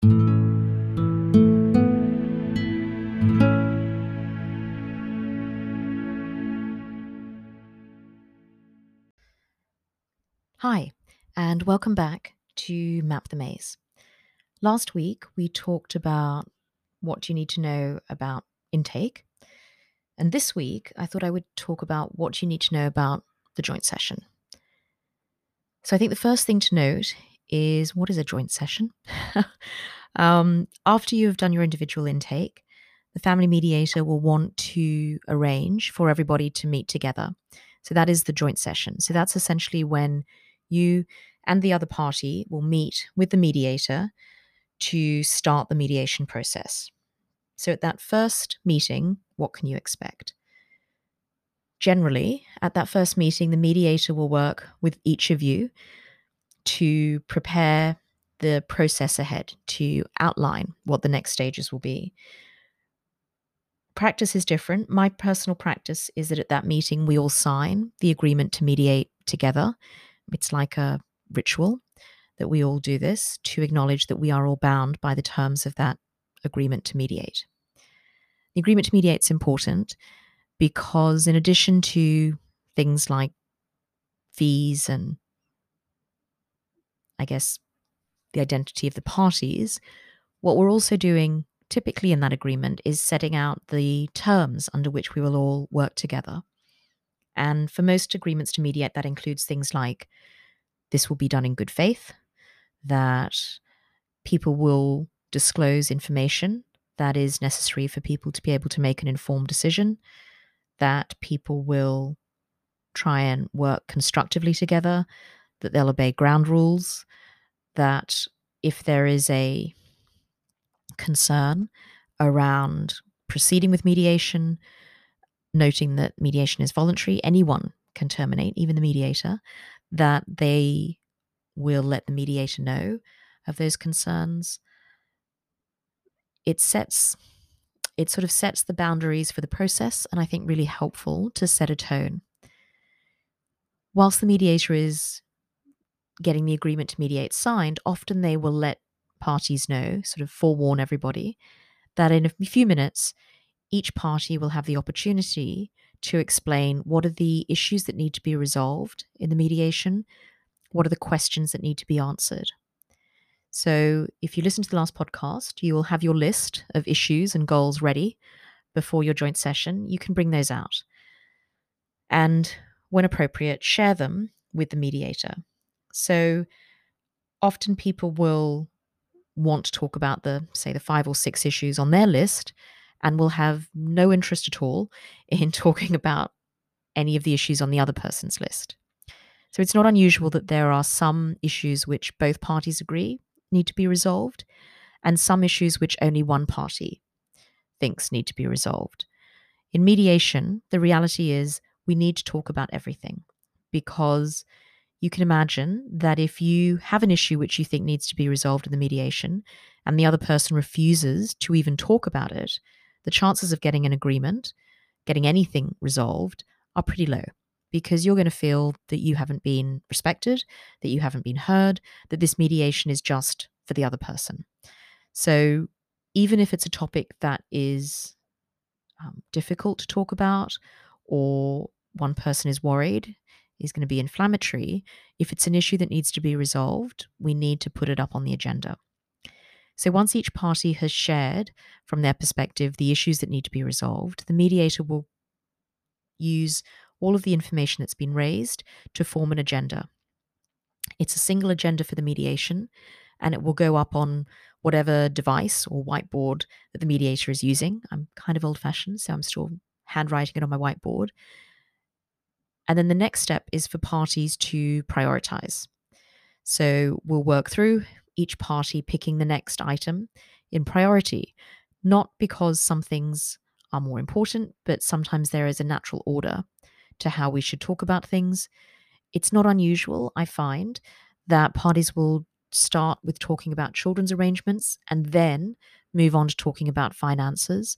Hi, and welcome back to Map the Maze. Last week, we talked about what you need to know about intake. And this week, I thought I would talk about what you need to know about the joint session. So I think the first thing to note is what is a joint session? um, after you have done your individual intake, the family mediator will want to arrange for everybody to meet together. So that is the joint session. So that's essentially when you and the other party will meet with the mediator to start the mediation process. So, at that first meeting, what can you expect? Generally, at that first meeting, the mediator will work with each of you to prepare the process ahead, to outline what the next stages will be. Practice is different. My personal practice is that at that meeting, we all sign the agreement to mediate together. It's like a ritual that we all do this to acknowledge that we are all bound by the terms of that agreement to mediate. The agreement to mediate is important because, in addition to things like fees and I guess the identity of the parties, what we're also doing typically in that agreement is setting out the terms under which we will all work together. And for most agreements to mediate, that includes things like this will be done in good faith, that people will disclose information that is necessary for people to be able to make an informed decision, that people will try and work constructively together, that they'll obey ground rules, that if there is a concern around proceeding with mediation, noting that mediation is voluntary, anyone can terminate, even the mediator, that they will let the mediator know of those concerns. It sets it sort of sets the boundaries for the process and I think really helpful to set a tone. Whilst the mediator is getting the agreement to mediate signed, often they will let parties know, sort of forewarn everybody, that in a few minutes, each party will have the opportunity to explain what are the issues that need to be resolved in the mediation, what are the questions that need to be answered. So, if you listen to the last podcast, you will have your list of issues and goals ready before your joint session. You can bring those out and, when appropriate, share them with the mediator. So, often people will want to talk about the, say, the five or six issues on their list and will have no interest at all in talking about any of the issues on the other person's list. So it's not unusual that there are some issues which both parties agree need to be resolved, and some issues which only one party thinks need to be resolved. In mediation, the reality is we need to talk about everything because you can imagine that if you have an issue which you think needs to be resolved in the mediation and the other person refuses to even talk about it, the chances of getting an agreement, getting anything resolved, are pretty low because you're going to feel that you haven't been respected, that you haven't been heard, that this mediation is just for the other person. So, even if it's a topic that is um, difficult to talk about or one person is worried is going to be inflammatory, if it's an issue that needs to be resolved, we need to put it up on the agenda. So once each party has shared from their perspective the issues that need to be resolved, the mediator will use all of the information that's been raised to form an agenda. It's a single agenda for the mediation, and it will go up on whatever device or whiteboard that the mediator is using. I'm kind of old fashioned, so I'm still handwriting it on my whiteboard. And then the next step is for parties to prioritize. So we'll work through each party picking the next item in priority, not because some things are more important, but sometimes there is a natural order to how we should talk about things. It's not unusual, I find, that parties will start with talking about children's arrangements and then move on to talking about finances.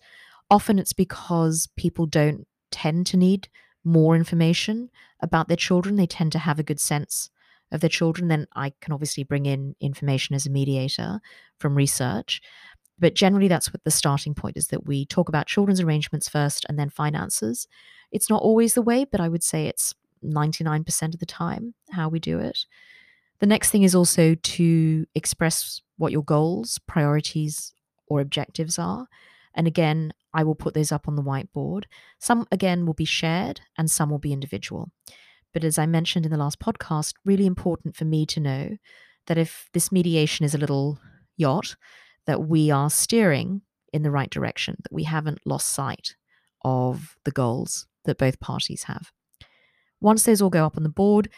Often it's because people don't tend to need more information about their children. They tend to have a good sense of their children, then I can obviously bring in information as a mediator from research. But generally, that's what the starting point is that we talk about children's arrangements first and then finances. It's not always the way, but I would say it's 99% of the time how we do it. The next thing is also to express what your goals, priorities, or objectives are. And again, I will put those up on the whiteboard. Some, again, will be shared and some will be individual. But as I mentioned in the last podcast, really important for me to know that if this mediation is a little yacht, that we are steering in the right direction, that we haven't lost sight of the goals that both parties have. Once those all go up on the board,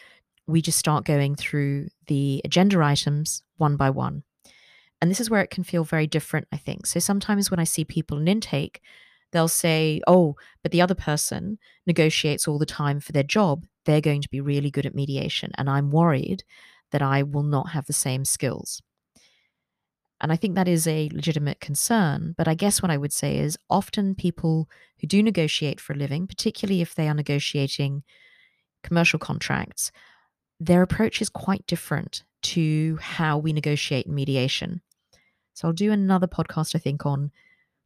we just start going through the agenda items one by one. And this is where it can feel very different, I think. So sometimes when I see people in intake, they'll say, oh, but the other person negotiates all the time for their job. They're going to be really good at mediation. And I'm worried that I will not have the same skills. And I think that is a legitimate concern. But I guess what I would say is often people who do negotiate for a living, particularly if they are negotiating commercial contracts, their approach is quite different to how we negotiate in mediation. So I'll do another podcast, I think, on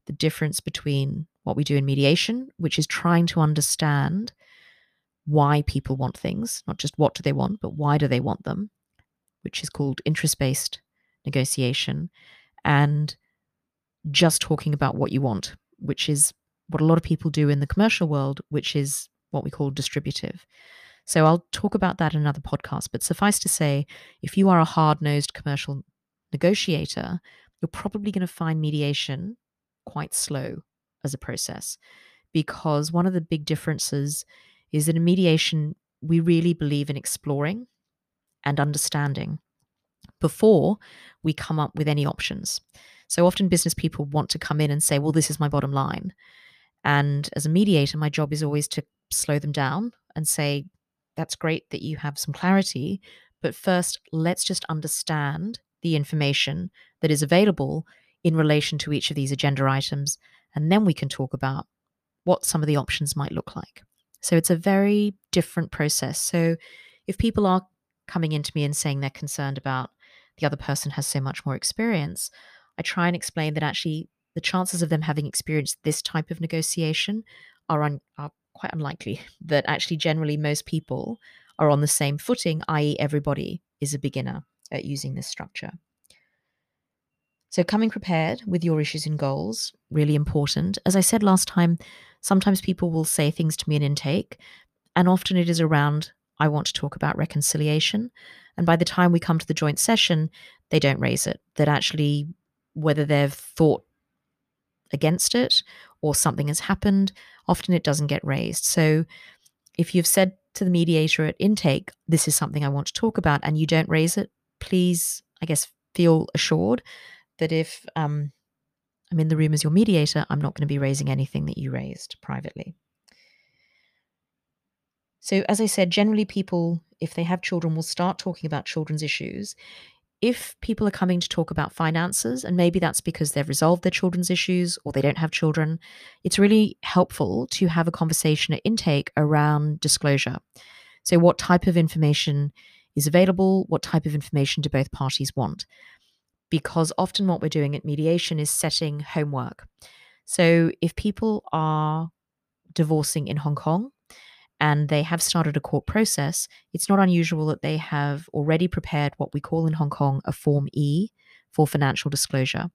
the difference between what we do in mediation, which is trying to understand why people want things, not just what do they want, but why do they want them, which is called interest based negotiation and just talking about what you want, which is what a lot of people do in the commercial world, which is what we call distributive. So I'll talk about that in another podcast. But suffice to say, if you are a hard nosed commercial negotiator, you're probably going to find mediation quite slow as a process because one of the big differences is that in mediation, we really believe in exploring and understanding before we come up with any options. So often business people want to come in and say, well, this is my bottom line. And as a mediator, my job is always to slow them down and say, that's great that you have some clarity. But first, let's just understand the information that is available in relation to each of these agenda items. And then we can talk about what some of the options might look like. So it's a very different process. So if people are coming into me and saying they're concerned about the other person has so much more experience, I try and explain that actually the chances of them having experienced this type of negotiation are, un- are quite unlikely. That actually, generally, most people are on the same footing, i.e., everybody is a beginner at using this structure. So, coming prepared with your issues and goals, really important. As I said last time, sometimes people will say things to me in intake, and often it is around, I want to talk about reconciliation. And by the time we come to the joint session, they don't raise it. That actually, whether they've thought against it or something has happened, often it doesn't get raised. So if you've said to the mediator at intake, this is something I want to talk about, and you don't raise it, please, I guess, feel assured that if um, I'm in the room as your mediator, I'm not going to be raising anything that you raised privately. So, as I said, generally people, if they have children, will start talking about children's issues. If people are coming to talk about finances, and maybe that's because they've resolved their children's issues or they don't have children, it's really helpful to have a conversation at intake around disclosure. So, what type of information is available? What type of information do both parties want? Because often what we're doing at mediation is setting homework. So, if people are divorcing in Hong Kong, and they have started a court process, it's not unusual that they have already prepared what we call in Hong Kong a Form E for financial disclosure.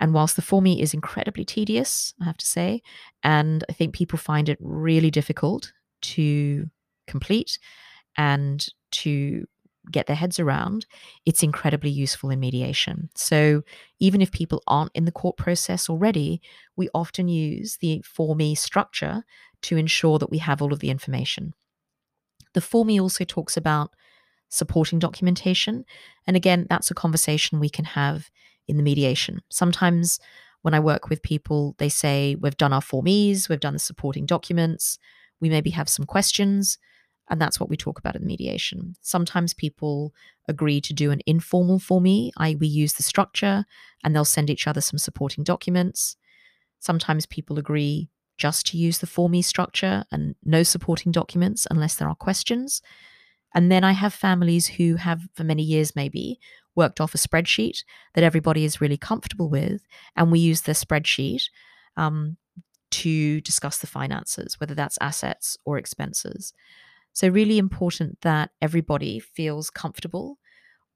And whilst the Form E is incredibly tedious, I have to say, and I think people find it really difficult to complete and to get their heads around, it's incredibly useful in mediation. So even if people aren't in the court process already, we often use the Form E structure to ensure that we have all of the information. The Form E also talks about supporting documentation. And again, that's a conversation we can have in the mediation. Sometimes when I work with people, they say, We've done our Form Es, we've done the supporting documents, we maybe have some questions. And that's what we talk about in mediation. Sometimes people agree to do an informal for me, i.e., we use the structure and they'll send each other some supporting documents. Sometimes people agree just to use the for me structure and no supporting documents unless there are questions. And then I have families who have, for many years maybe, worked off a spreadsheet that everybody is really comfortable with. And we use the spreadsheet um, to discuss the finances, whether that's assets or expenses. So, really important that everybody feels comfortable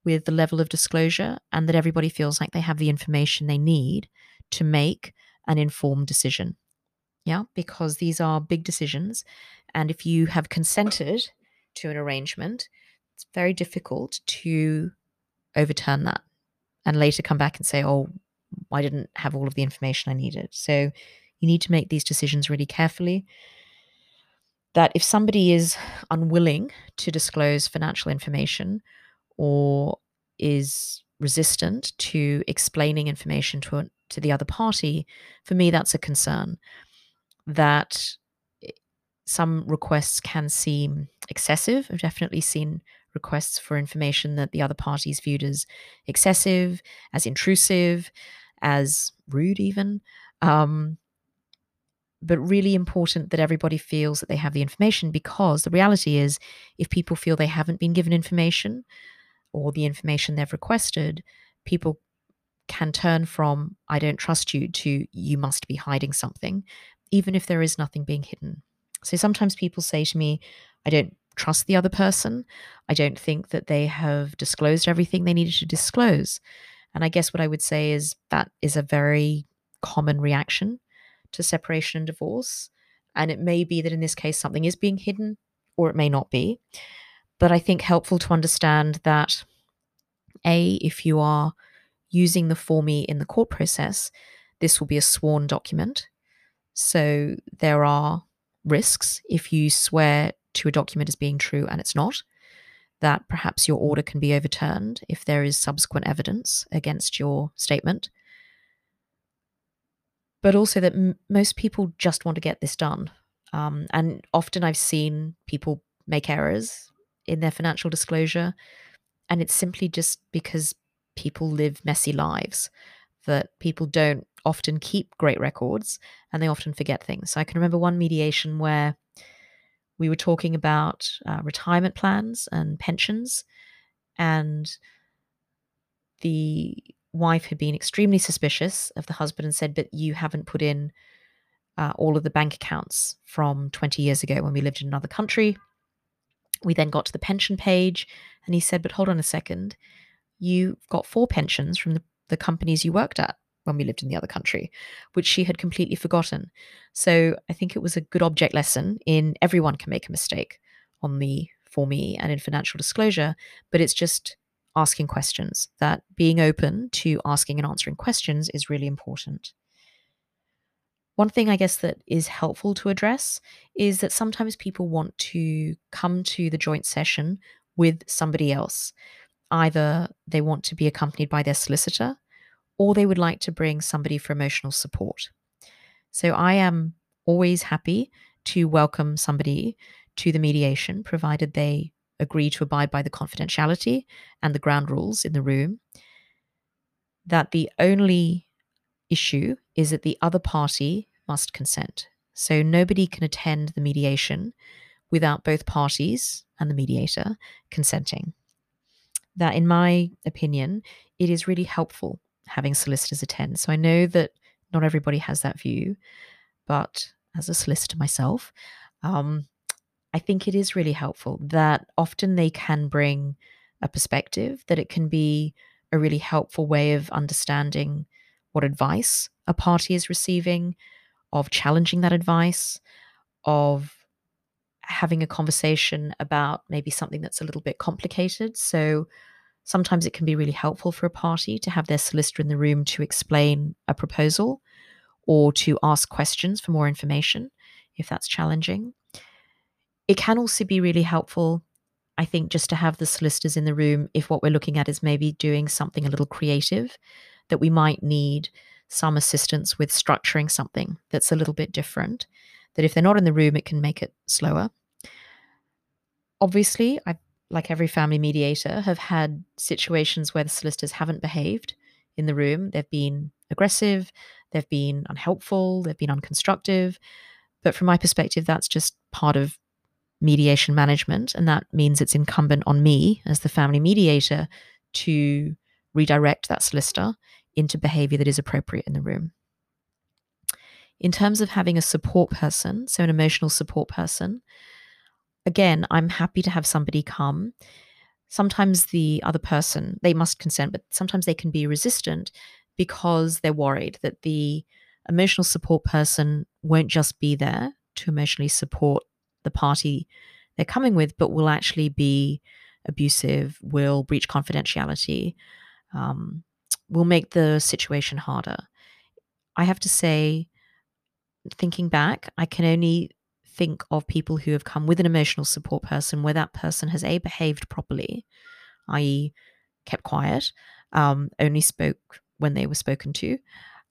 with the level of disclosure and that everybody feels like they have the information they need to make an informed decision. Yeah, because these are big decisions. And if you have consented to an arrangement, it's very difficult to overturn that and later come back and say, oh, I didn't have all of the information I needed. So you need to make these decisions really carefully. That if somebody is unwilling to disclose financial information or is resistant to explaining information to, a, to the other party, for me, that's a concern. That some requests can seem excessive. I've definitely seen requests for information that the other parties viewed as excessive, as intrusive, as rude, even. Um, but really important that everybody feels that they have the information because the reality is if people feel they haven't been given information or the information they've requested, people can turn from, I don't trust you, to you must be hiding something, even if there is nothing being hidden. So sometimes people say to me, I don't trust the other person. I don't think that they have disclosed everything they needed to disclose. And I guess what I would say is that is a very common reaction to separation and divorce. And it may be that in this case something is being hidden, or it may not be. But I think helpful to understand that A, if you are using the Form E in the court process, this will be a sworn document. So there are risks if you swear to a document as being true and it's not, that perhaps your order can be overturned if there is subsequent evidence against your statement. But also that m- most people just want to get this done. Um, and often I've seen people make errors in their financial disclosure. And it's simply just because people live messy lives, that people don't often keep great records and they often forget things. So I can remember one mediation where we were talking about uh, retirement plans and pensions, and the wife had been extremely suspicious of the husband and said, But you haven't put in uh, all of the bank accounts from 20 years ago when we lived in another country. We then got to the pension page, and he said, But hold on a second. You've got four pensions from the, the companies you worked at when we lived in the other country, which she had completely forgotten. So I think it was a good object lesson in everyone can make a mistake on the for me and in financial disclosure, but it's just asking questions. That being open to asking and answering questions is really important. One thing I guess that is helpful to address is that sometimes people want to come to the joint session with somebody else. Either they want to be accompanied by their solicitor or they would like to bring somebody for emotional support. So I am always happy to welcome somebody to the mediation, provided they agree to abide by the confidentiality and the ground rules in the room. That the only issue is that the other party must consent. So nobody can attend the mediation without both parties and the mediator consenting. That, in my opinion, it is really helpful having solicitors attend. So I know that not everybody has that view, but as a solicitor myself, um, I think it is really helpful that often they can bring a perspective, that it can be a really helpful way of understanding what advice a party is receiving, of challenging that advice, of having a conversation about maybe something that's a little bit complicated. So Sometimes it can be really helpful for a party to have their solicitor in the room to explain a proposal or to ask questions for more information if that's challenging. It can also be really helpful, I think, just to have the solicitors in the room if what we're looking at is maybe doing something a little creative, that we might need some assistance with structuring something that's a little bit different. That if they're not in the room, it can make it slower. Obviously, I've like every family mediator, have had situations where the solicitors haven't behaved in the room. They've been aggressive, they've been unhelpful, they've been unconstructive. But from my perspective, that's just part of mediation management. And that means it's incumbent on me as the family mediator to redirect that solicitor into behavior that is appropriate in the room. In terms of having a support person, so an emotional support person, again, I'm happy to have somebody come. Sometimes the other person, they must consent, but sometimes they can be resistant because they're worried that the emotional support person won't just be there to emotionally support the party they're coming with, but will actually be abusive, will breach confidentiality, um, will make the situation harder. I have to say, thinking back, I can only think of people who have come with an emotional support person where that person has a behaved properly, i.e., kept quiet, um, only spoke when they were spoken to,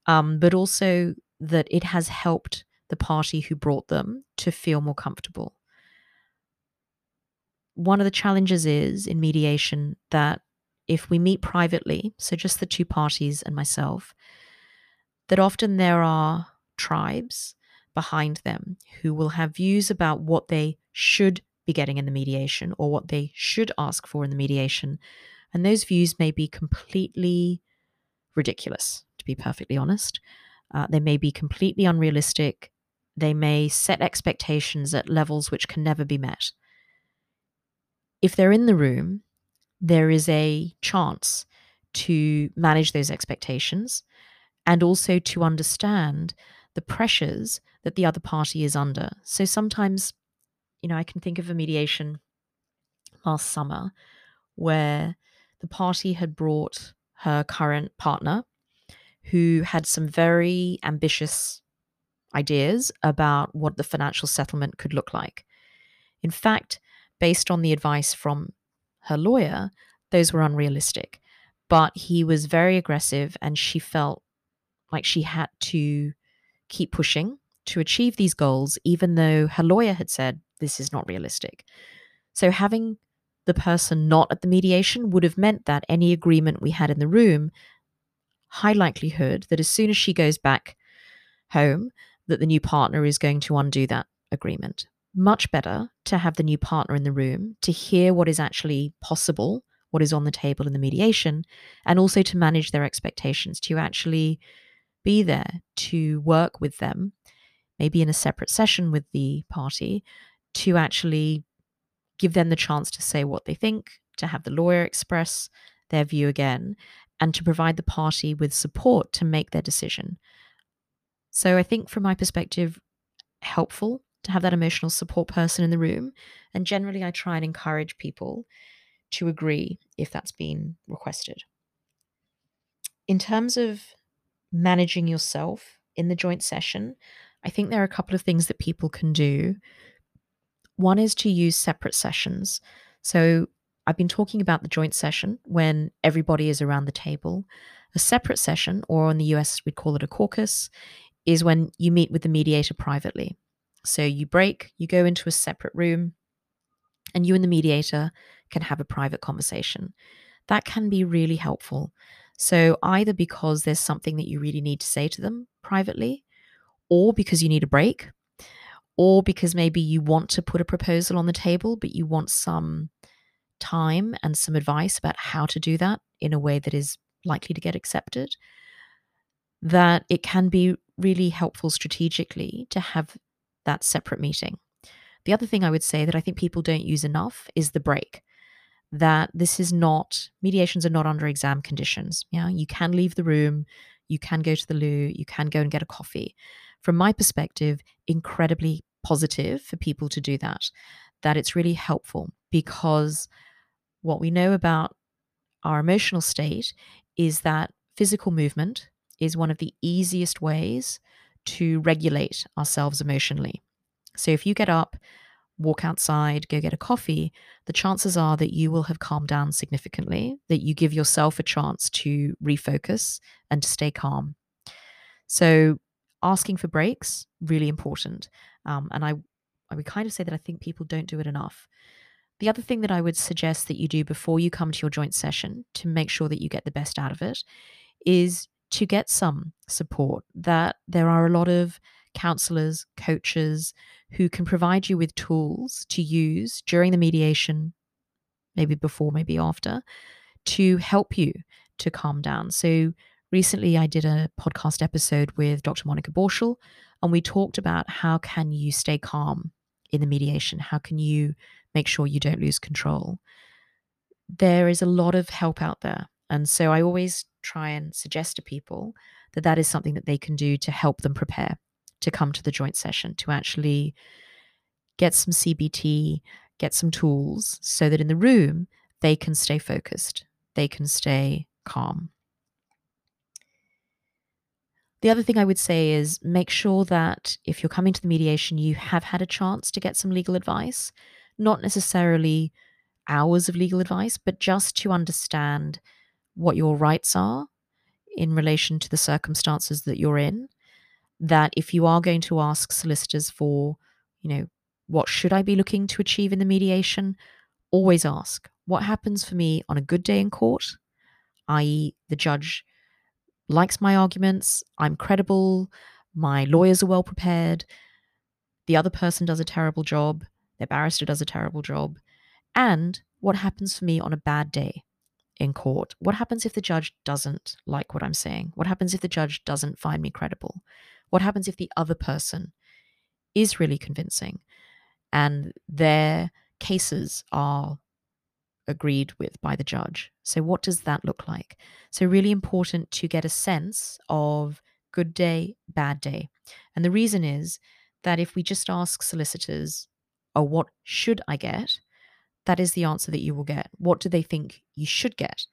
um, but also that it has helped the party who brought them to feel more comfortable. One of the challenges is in mediation that if we meet privately, so just the two parties and myself, that often there are tribes behind them who will have views about what they should be getting in the mediation or what they should ask for in the mediation. And those views may be completely ridiculous, to be perfectly honest. Uh, they may be completely unrealistic. They may set expectations at levels which can never be met. If they're in the room, there is a chance to manage those expectations and also to understand the pressures that the other party is under. So sometimes, you know, I can think of a mediation last summer where the party had brought her current partner who had some very ambitious ideas about what the financial settlement could look like. In fact, based on the advice from her lawyer, those were unrealistic. But he was very aggressive, and she felt like she had to keep pushing to achieve these goals, even though her lawyer had said this is not realistic. So, having the person not at the mediation would have meant that any agreement we had in the room high likelihood that as soon as she goes back home, that the new partner is going to undo that agreement. Much better to have the new partner in the room to hear what is actually possible, what is on the table in the mediation, and also to manage their expectations, to actually be there to work with them, maybe in a separate session with the party, to actually give them the chance to say what they think, to have the lawyer express their view again, and to provide the party with support to make their decision. So I think, from my perspective, helpful to have that emotional support person in the room. And generally, I try and encourage people to agree if that's been requested. In terms of managing yourself in the joint session, I think there are a couple of things that people can do. One is to use separate sessions. So I've been talking about the joint session when everybody is around the table. A separate session, or in the US, we'd call it a caucus, is when you meet with the mediator privately. So you break, you go into a separate room, and you and the mediator can have a private conversation. That can be really helpful. So, either because there's something that you really need to say to them privately, or because you need a break, or because maybe you want to put a proposal on the table, but you want some time and some advice about how to do that in a way that is likely to get accepted, that it can be really helpful strategically to have that separate meeting. The other thing I would say that I think people don't use enough is the break. That this is not, mediations are not under exam conditions. Yeah, you can leave the room, you can go to the loo, you can go and get a coffee. From my perspective, incredibly positive for people to do that. That it's really helpful because what we know about our emotional state is that physical movement is one of the easiest ways to regulate ourselves emotionally. So if you get up, walk outside, go get a coffee, the chances are that you will have calmed down significantly, that you give yourself a chance to refocus and to stay calm. So asking for breaks, really important. Um, and I, I would kind of say that I think people don't do it enough. The other thing that I would suggest that you do before you come to your joint session to make sure that you get the best out of it is to get some support. That there are a lot of counselors, coaches who can provide you with tools to use during the mediation, maybe before, maybe after, to help you to calm down. So recently I did a podcast episode with Dr. Monica Borschel and we talked about how can you stay calm in the mediation? How can you make sure you don't lose control? There is a lot of help out there. And so I always try and suggest to people that that is something that they can do to help them prepare to come to the joint session, to actually get some CBT, get some tools so that in the room they can stay focused, they can stay calm. The other thing I would say is make sure that if you're coming to the mediation, you have had a chance to get some legal advice, not necessarily hours of legal advice, but just to understand what your rights are in relation to the circumstances that you're in. That if you are going to ask solicitors for, you know, what should I be looking to achieve in the mediation, always ask what happens for me on a good day in court, i.e., the judge likes my arguments, I'm credible, my lawyers are well prepared, the other person does a terrible job, their barrister does a terrible job, and what happens for me on a bad day in court? What happens if the judge doesn't like what I'm saying? What happens if the judge doesn't find me credible? What happens if the other person is really convincing and their cases are agreed with by the judge. So, what does that look like? So, really important to get a sense of good day, bad day. And the reason is that if we just ask solicitors, oh, what should I get? That is the answer that you will get. What do they think you should get?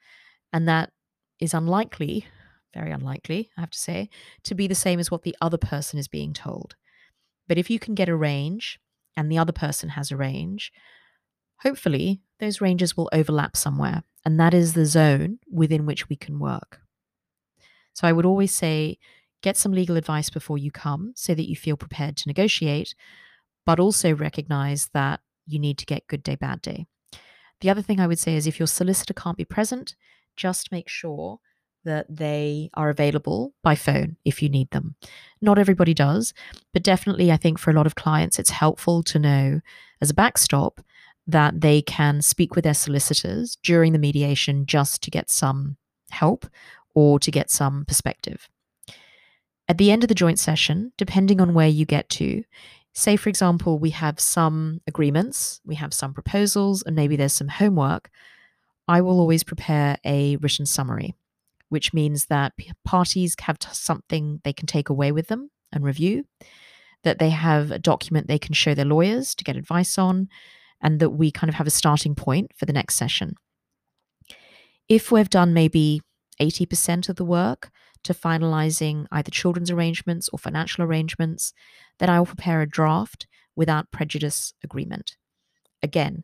And that is unlikely, very unlikely, I have to say, to be the same as what the other person is being told. But if you can get a range and the other person has a range, hopefully those ranges will overlap somewhere, and that is the zone within which we can work. So I would always say get some legal advice before you come so that you feel prepared to negotiate, but also recognize that you need to get good day, bad day. The other thing I would say is if your solicitor can't be present, just make sure that they are available by phone if you need them. Not everybody does, but definitely I think for a lot of clients, it's helpful to know as a backstop that they can speak with their solicitors during the mediation just to get some help or to get some perspective. At the end of the joint session, depending on where you get to, say, for example, we have some agreements, we have some proposals, and maybe there's some homework, I will always prepare a written summary, which means that parties have something they can take away with them and review, that they have a document they can show their lawyers to get advice on, and that we kind of have a starting point for the next session. If we've done maybe 80% of the work to finalizing either children's arrangements or financial arrangements, then I will prepare a draft without prejudice agreement. Again,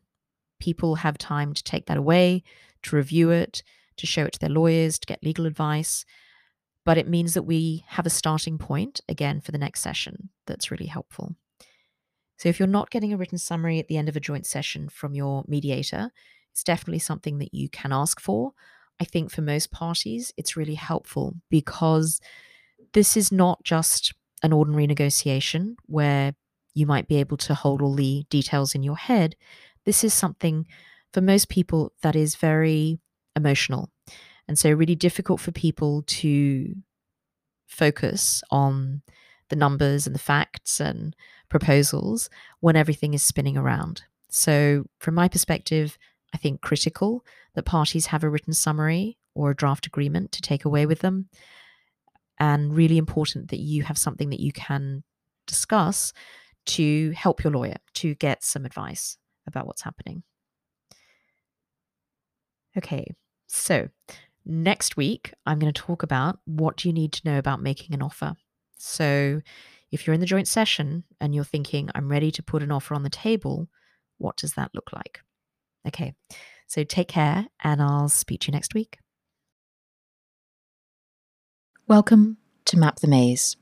people have time to take that away, to review it, to show it to their lawyers, to get legal advice. But it means that we have a starting point again for the next session that's really helpful. So if you're not getting a written summary at the end of a joint session from your mediator, it's definitely something that you can ask for. I think for most parties, it's really helpful because this is not just an ordinary negotiation where you might be able to hold all the details in your head. This is something for most people that is very emotional. And so, really difficult for people to focus on the numbers and the facts and proposals when everything is spinning around. So, from my perspective, I think critical that parties have a written summary or a draft agreement to take away with them. And really important that you have something that you can discuss to help your lawyer to get some advice about what's happening. Okay, so next week I'm going to talk about what you need to know about making an offer. So, if you're in the joint session and you're thinking, I'm ready to put an offer on the table, what does that look like? Okay, so take care and I'll speak to you next week. Welcome to Map the Maze.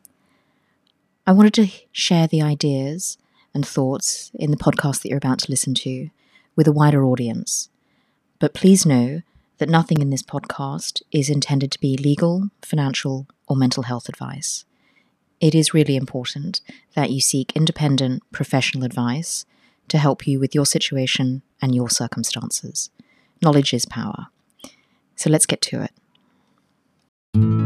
I wanted to share the ideas and thoughts in the podcast that you're about to listen to with a wider audience. But please know that nothing in this podcast is intended to be legal, financial, or mental health advice. it is really important that you seek independent professional advice to help you with your situation and your circumstances. Knowledge is power. So let's get to it.